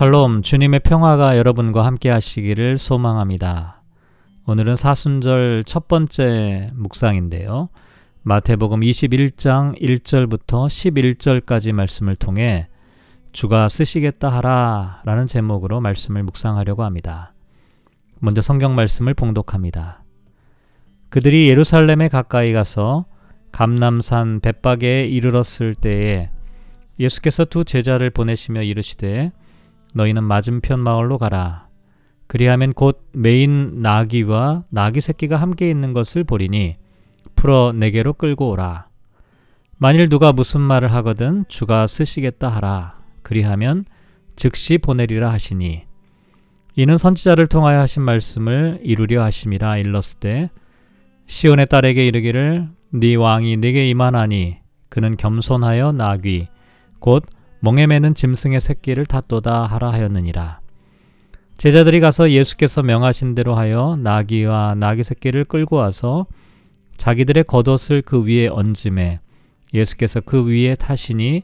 샬롬 주님의 평화가 여러분과 함께 하시기를 소망합니다. 오늘은 사순절 첫 번째 묵상인데요. 마태복음 21장 1절부터 11절까지 말씀을 통해 주가 쓰시겠다 하라 라는 제목으로 말씀을 묵상하려고 합니다. 먼저 성경 말씀을 봉독합니다. 그들이 예루살렘에 가까이 가서 감남산 벳박에 이르렀을 때에 예수께서 두 제자를 보내시며 이르시되 너희는 맞은편 마을로 가라. 그리하면 곧 메인 나귀와 나귀 새끼가 함께 있는 것을 보리니 풀어 내게로 끌고 오라. 만일 누가 무슨 말을 하거든 주가 쓰시겠다 하라. 그리하면 즉시 보내리라 하시니 이는 선지자를 통하여 하신 말씀을 이루려 하심이라 일렀을 시온의 딸에게 이르기를 네 왕이 네게 임하나니 그는 겸손하여 나귀 곧 멍에 매는 짐승의 새끼를 탔도다 하라 하였느니라. 제자들이 가서 예수께서 명하신 대로 하여 나귀와 나귀 새끼를 끌고 와서 자기들의 겉옷을 그 위에 얹음에 예수께서 그 위에 타시니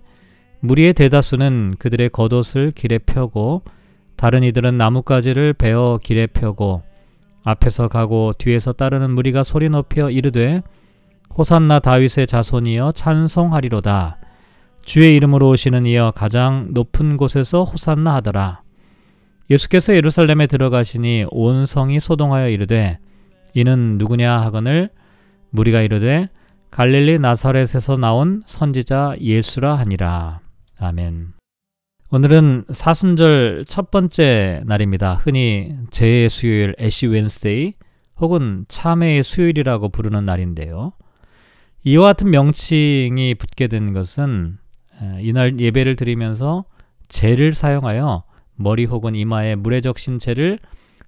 무리의 대다수는 그들의 겉옷을 길에 펴고 다른 이들은 나뭇가지를 베어 길에 펴고 앞에서 가고 뒤에서 따르는 무리가 소리 높여 이르되 호산나 다윗의 자손이여 찬송하리로다. 주의 이름으로 오시는 이여 가장 높은 곳에서 호산나 하더라. 예수께서 예루살렘에 들어가시니 온 성이 소동하여 이르되 이는 누구냐 하거늘 무리가 이르되 갈릴리 나사렛에서 나온 선지자 예수라 하니라. 아멘. 오늘은 사순절 첫 번째 날입니다. 흔히 제의 수요일 애쉬 웬스데이 혹은 참회의 수요일이라고 부르는 날인데요. 이와 같은 명칭이 붙게 된 것은 이날 예배를 드리면서 재를 사용하여 머리 혹은 이마에 물에 적신 재를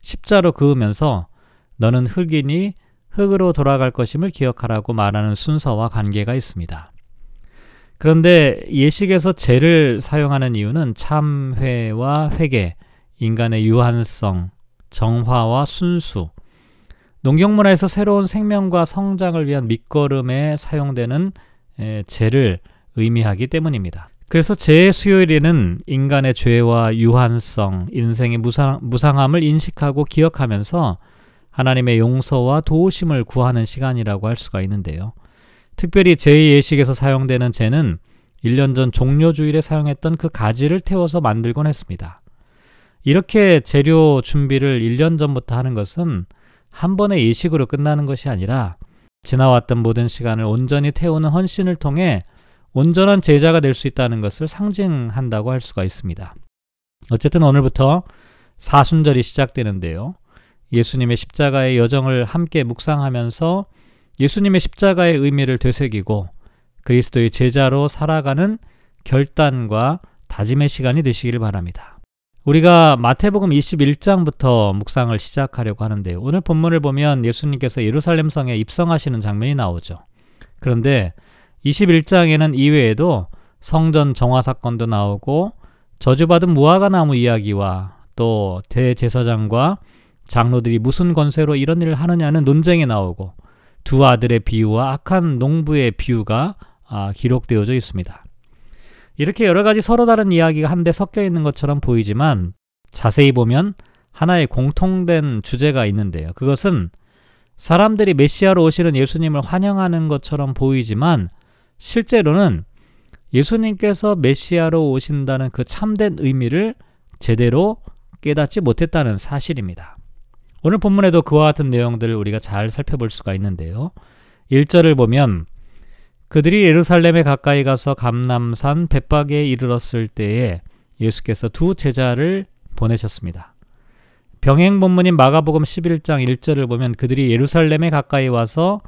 십자로 그으면서 너는 흙이니 흙으로 돌아갈 것임을 기억하라고 말하는 순서와 관계가 있습니다. 그런데 예식에서 재를 사용하는 이유는 참회와 회개, 인간의 유한성, 정화와 순수, 농경문화에서 새로운 생명과 성장을 위한 밑거름에 사용되는 재를 의미하기 때문입니다. 그래서 제 수요일에는 인간의 죄와 유한성, 인생의 무상, 무상함을 인식하고 기억하면서 하나님의 용서와 도우심을 구하는 시간이라고 할 수가 있는데요. 특별히 제2예식에서 사용되는 재는 1년 전 종료주일에 사용했던 그 가지를 태워서 만들곤 했습니다. 이렇게 재료 준비를 1년 전부터 하는 것은 한 번의 예식으로 끝나는 것이 아니라 지나왔던 모든 시간을 온전히 태우는 헌신을 통해 온전한 제자가 될 수 있다는 것을 상징한다고 할 수가 있습니다. 어쨌든 오늘부터 사순절이 시작되는데요. 예수님의 십자가의 여정을 함께 묵상하면서 예수님의 십자가의 의미를 되새기고 그리스도의 제자로 살아가는 결단과 다짐의 시간이 되시기를 바랍니다. 우리가 마태복음 21장부터 묵상을 시작하려고 하는데 오늘 본문을 보면 예수님께서 예루살렘 성에 입성하시는 장면이 나오죠. 그런데 21장에는 이외에도 성전 정화 사건도 나오고 저주받은 무화과 나무 이야기와 또 대제사장과 장로들이 무슨 권세로 이런 일을 하느냐는 논쟁이 나오고 두 아들의 비유와 악한 농부의 비유가 아, 기록되어져 있습니다. 이렇게 여러 가지 서로 다른 이야기가 한데 섞여 있는 것처럼 보이지만 자세히 보면 하나의 공통된 주제가 있는데요. 그것은 사람들이 메시아로 오시는 예수님을 환영하는 것처럼 보이지만 실제로는 예수님께서 메시아로 오신다는 그 참된 의미를 제대로 깨닫지 못했다는 사실입니다. 오늘 본문에도 그와 같은 내용들을 우리가 잘 살펴볼 수가 있는데요. 1절을 보면 그들이 예루살렘에 가까이 가서 감남산 벳박에 이르렀을 때에 예수께서 두 제자를 보내셨습니다. 병행 본문인 마가복음 11장 1절을 보면 그들이 예루살렘에 가까이 와서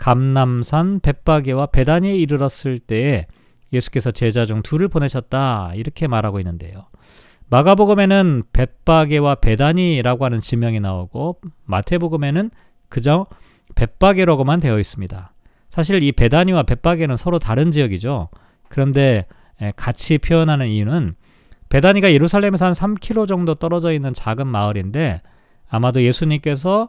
감남산 벳바게와 베다니에 이르렀을 때에 예수께서 제자 중 둘을 보내셨다 이렇게 말하고 있는데요. 마가복음에는 벳바게와 베다니라고 하는 지명이 나오고 마태복음에는 그저 벳바게라고만 되어 있습니다. 사실 이 베다니와 벳바게는 서로 다른 지역이죠. 그런데 같이 표현하는 이유는 베다니가 예루살렘에서 한 3km 정도 떨어져 있는 작은 마을인데 아마도 예수님께서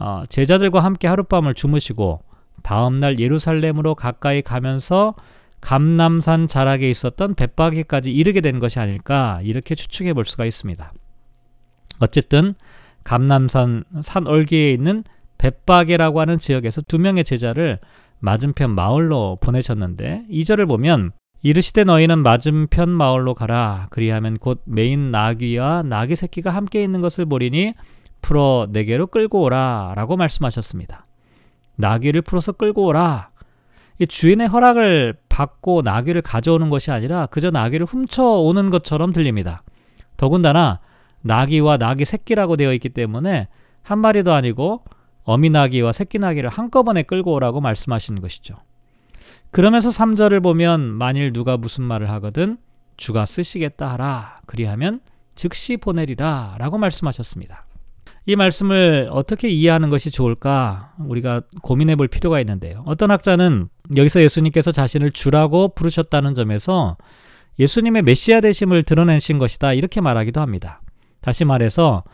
어, 제자들과 함께 하룻밤을 주무시고 다음날 예루살렘으로 가까이 가면서 감남산 자락에 있었던 벳바게까지 이르게 된 것이 아닐까 이렇게 추측해 볼 수가 있습니다. 어쨌든 감남산 산 얼기에 있는 벳바게라고 하는 지역에서 두 명의 제자를 맞은편 마을로 보내셨는데 이절을 보면 이르시되 너희는 맞은편 마을로 가라 그리하면 곧 메인 나귀와 나귀 새끼가 함께 있는 것을 보리니 풀어 내게로 끌고 오라 라고 말씀하셨습니다. 나귀를 풀어서 끌고 오라 주인의 허락을 받고 나귀를 가져오는 것이 아니라 그저 나귀를 훔쳐오는 것처럼 들립니다. 더군다나 나귀와 나귀 새끼라고 되어 있기 때문에 한 마리도 아니고 어미 나귀와 새끼 나귀를 한꺼번에 끌고 오라고 말씀하시는 것이죠. 그러면서 3절을 보면 만일 누가 무슨 말을 하거든 주가 쓰시겠다 하라 그리하면 즉시 보내리라 라고 말씀하셨습니다. 이 말씀을 어떻게 이해하는 것이 좋을까 우리가 고민해 볼 필요가 있는데요. 어떤 학자는 여기서 예수님께서 자신을 주라고 부르셨다는 점에서 예수님의 메시아 되심을 드러내신 것이다 이렇게 말하기도 합니다. 다시 말해서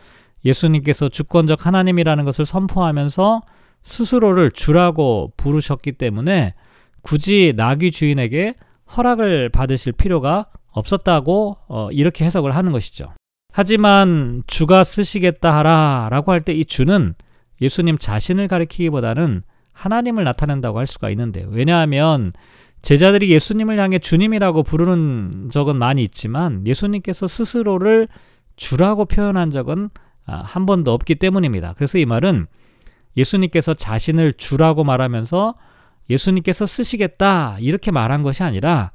예수님께서 주권적 하나님이라는 것을 선포하면서 스스로를 주라고 부르셨기 때문에 굳이 나귀 주인에게 허락을 받으실 필요가 없었다고 어, 이렇게 해석을 하는 것이죠. 하지만 주가 쓰시겠다 하라 라고 할 때 이 주는 예수님 자신을 가리키기보다는 하나님을 나타낸다고 할 수가 있는데요. 왜냐하면 제자들이 예수님을 향해 주님이라고 부르는 적은 많이 있지만 예수님께서 스스로를 주라고 표현한 적은 아, 한 번도 없기 때문입니다. 그래서 이 말은 예수님께서 자신을 주라고 말하면서 예수님께서 쓰시겠다 이렇게 말한 것이 아니라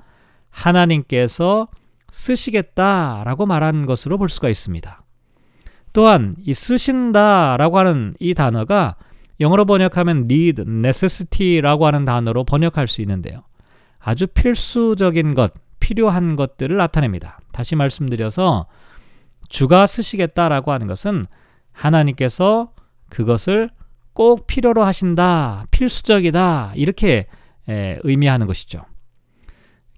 하나님께서 쓰시겠다라고 말한 것으로 볼 수가 있습니다. 또한 이 쓰신다라고 하는 이 단어가 영어로 번역하면 need, necessity라고 하는 단어로 번역할 수 있는데요. 아주 필수적인 것, 필요한 것들을 나타냅니다. 다시 말씀드려서 주가 쓰시겠다라고 하는 것은 하나님께서 그것을 꼭 필요로 하신다, 필수적이다, 이렇게 의미하는 것이죠.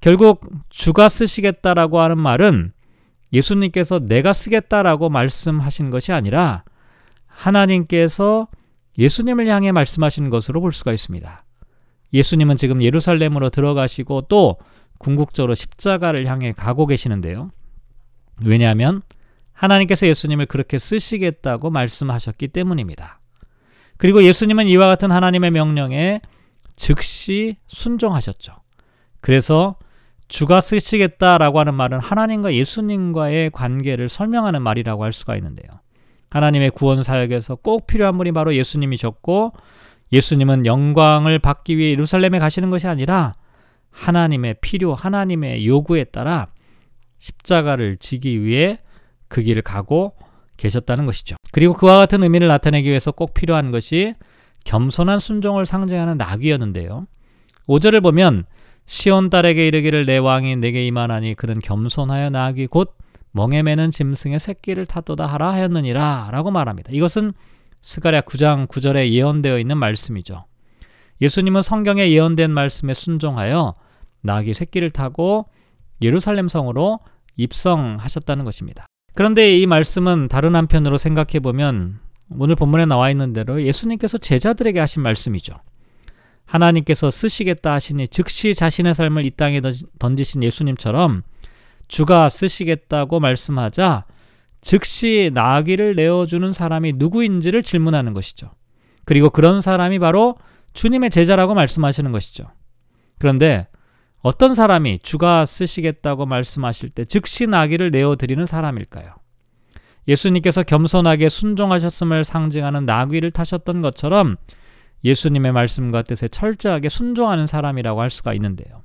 결국 주가 쓰시겠다라고 하는 말은 예수님께서 내가 쓰겠다라고 말씀하신 것이 아니라 하나님께서 예수님을 향해 말씀하신 것으로 볼 수가 있습니다. 예수님은 지금 예루살렘으로 들어가시고 또 궁극적으로 십자가를 향해 가고 계시는데요. 왜냐하면 하나님께서 예수님을 그렇게 쓰시겠다고 말씀하셨기 때문입니다. 그리고 예수님은 이와 같은 하나님의 명령에 즉시 순종하셨죠. 그래서 주가 쓰시겠다라고 하는 말은 하나님과 예수님과의 관계를 설명하는 말이라고 할 수가 있는데요. 하나님의 구원 사역에서 꼭 필요한 분이 바로 예수님이셨고 예수님은 영광을 받기 위해 예루살렘에 가시는 것이 아니라 하나님의 필요, 하나님의 요구에 따라 십자가를 지기 위해 그 길을 가고 계셨다는 것이죠. 그리고 그와 같은 의미를 나타내기 위해서 꼭 필요한 것이 겸손한 순종을 상징하는 낙이었는데요. 5절을 보면 시온 딸에게 이르기를 내 왕이 내게 임하나니 그는 겸손하여 나귀 곧 멍에 매는 짐승의 새끼를 타도다 하라 하였느니라 라고 말합니다. 이것은 스가랴 9장 9절에 예언되어 있는 말씀이죠. 예수님은 성경에 예언된 말씀에 순종하여 나귀 새끼를 타고 예루살렘 성으로 입성하셨다는 것입니다. 그런데 이 말씀은 다른 한편으로 생각해 보면 오늘 본문에 나와 있는 대로 예수님께서 제자들에게 하신 말씀이죠. 하나님께서 쓰시겠다 하시니 즉시 자신의 삶을 이 땅에 던지신 예수님처럼 주가 쓰시겠다고 말씀하자 즉시 나귀를 내어주는 사람이 누구인지를 질문하는 것이죠. 그리고 그런 사람이 바로 주님의 제자라고 말씀하시는 것이죠. 그런데 어떤 사람이 주가 쓰시겠다고 말씀하실 때 즉시 나귀를 내어드리는 사람일까요? 예수님께서 겸손하게 순종하셨음을 상징하는 나귀를 타셨던 것처럼 예수님의 말씀과 뜻에 철저하게 순종하는 사람이라고 할 수가 있는데요.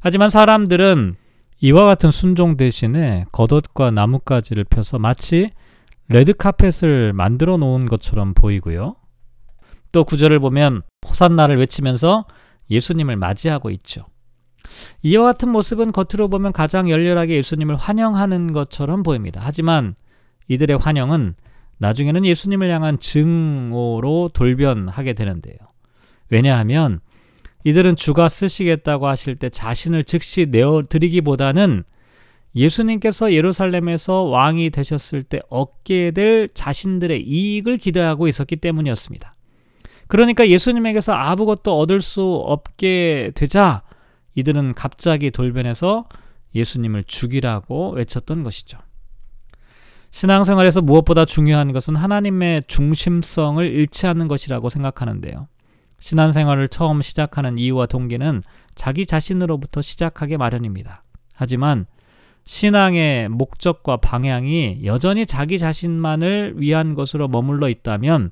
하지만 사람들은 이와 같은 순종 대신에 겉옷과 나뭇가지를 펴서 마치 레드카펫을 만들어 놓은 것처럼 보이고요. 또 구절을 보면 호산나를 외치면서 예수님을 맞이하고 있죠. 이와 같은 모습은 겉으로 보면 가장 열렬하게 예수님을 환영하는 것처럼 보입니다. 하지만 이들의 환영은 나중에는 예수님을 향한 증오로 돌변하게 되는데요. 왜냐하면 이들은 주가 쓰시겠다고 하실 때 자신을 즉시 내어드리기보다는 예수님께서 예루살렘에서 왕이 되셨을 때 얻게 될 자신들의 이익을 기대하고 있었기 때문이었습니다. 그러니까 예수님에게서 아무것도 얻을 수 없게 되자 이들은 갑자기 돌변해서 예수님을 죽이라고 외쳤던 것이죠. 신앙생활에서 무엇보다 중요한 것은 하나님의 중심성을 잃지 않는 것이라고 생각하는데요. 신앙생활을 처음 시작하는 이유와 동기는 자기 자신으로부터 시작하게 마련입니다. 하지만 신앙의 목적과 방향이 여전히 자기 자신만을 위한 것으로 머물러 있다면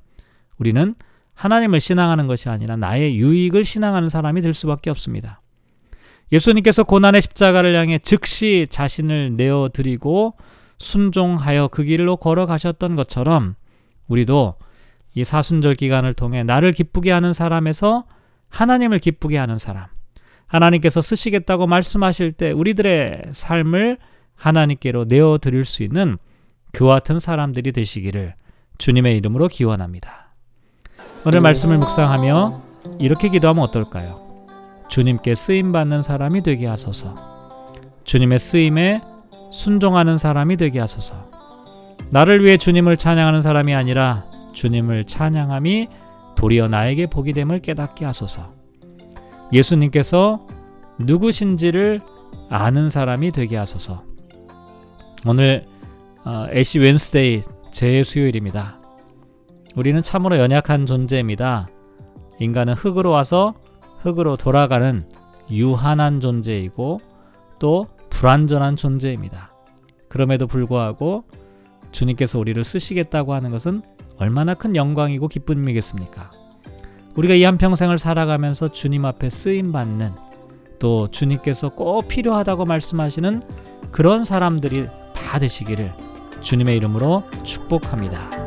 우리는 하나님을 신앙하는 것이 아니라 나의 유익을 신앙하는 사람이 될 수밖에 없습니다. 예수님께서 고난의 십자가를 향해 즉시 자신을 내어 드리고 순종하여 그 길로 걸어가셨던 것처럼 우리도 이 사순절 기간을 통해 나를 기쁘게 하는 사람에서 하나님을 기쁘게 하는 사람, 하나님께서 쓰시겠다고 말씀하실 때 우리들의 삶을 하나님께로 내어 드릴 수 있는 그와 같은 사람들이 되시기를 주님의 이름으로 기원합니다. 오늘 말씀을 묵상하며 이렇게 기도하면 어떨까요? 주님께 쓰임 받는 사람이 되게 하소서. 주님의 쓰임에 순종하는 사람이 되게 하소서. 나를 위해 주님을 찬양하는 사람이 아니라 주님을 찬양함이 도리어 나에게 복이 됨을 깨닫게 하소서. 예수님께서 누구신지를 아는 사람이 되게 하소서. 오늘 어, 애쉬 웬스데이 재수요일입니다. 우리는 참으로 연약한 존재입니다. 인간은 흙으로 와서 흙으로 돌아가는 유한한 존재이고 또 불완전한 존재입니다. 그럼에도 불구하고 주님께서 우리를 쓰시겠다고 하는 것은 얼마나 큰 영광이고 기쁨이겠습니까? 우리가 이 한평생을 살아가면서 주님 앞에 쓰임 받는 또 주님께서 꼭 필요하다고 말씀하시는 그런 사람들이 다 되시기를 주님의 이름으로 축복합니다.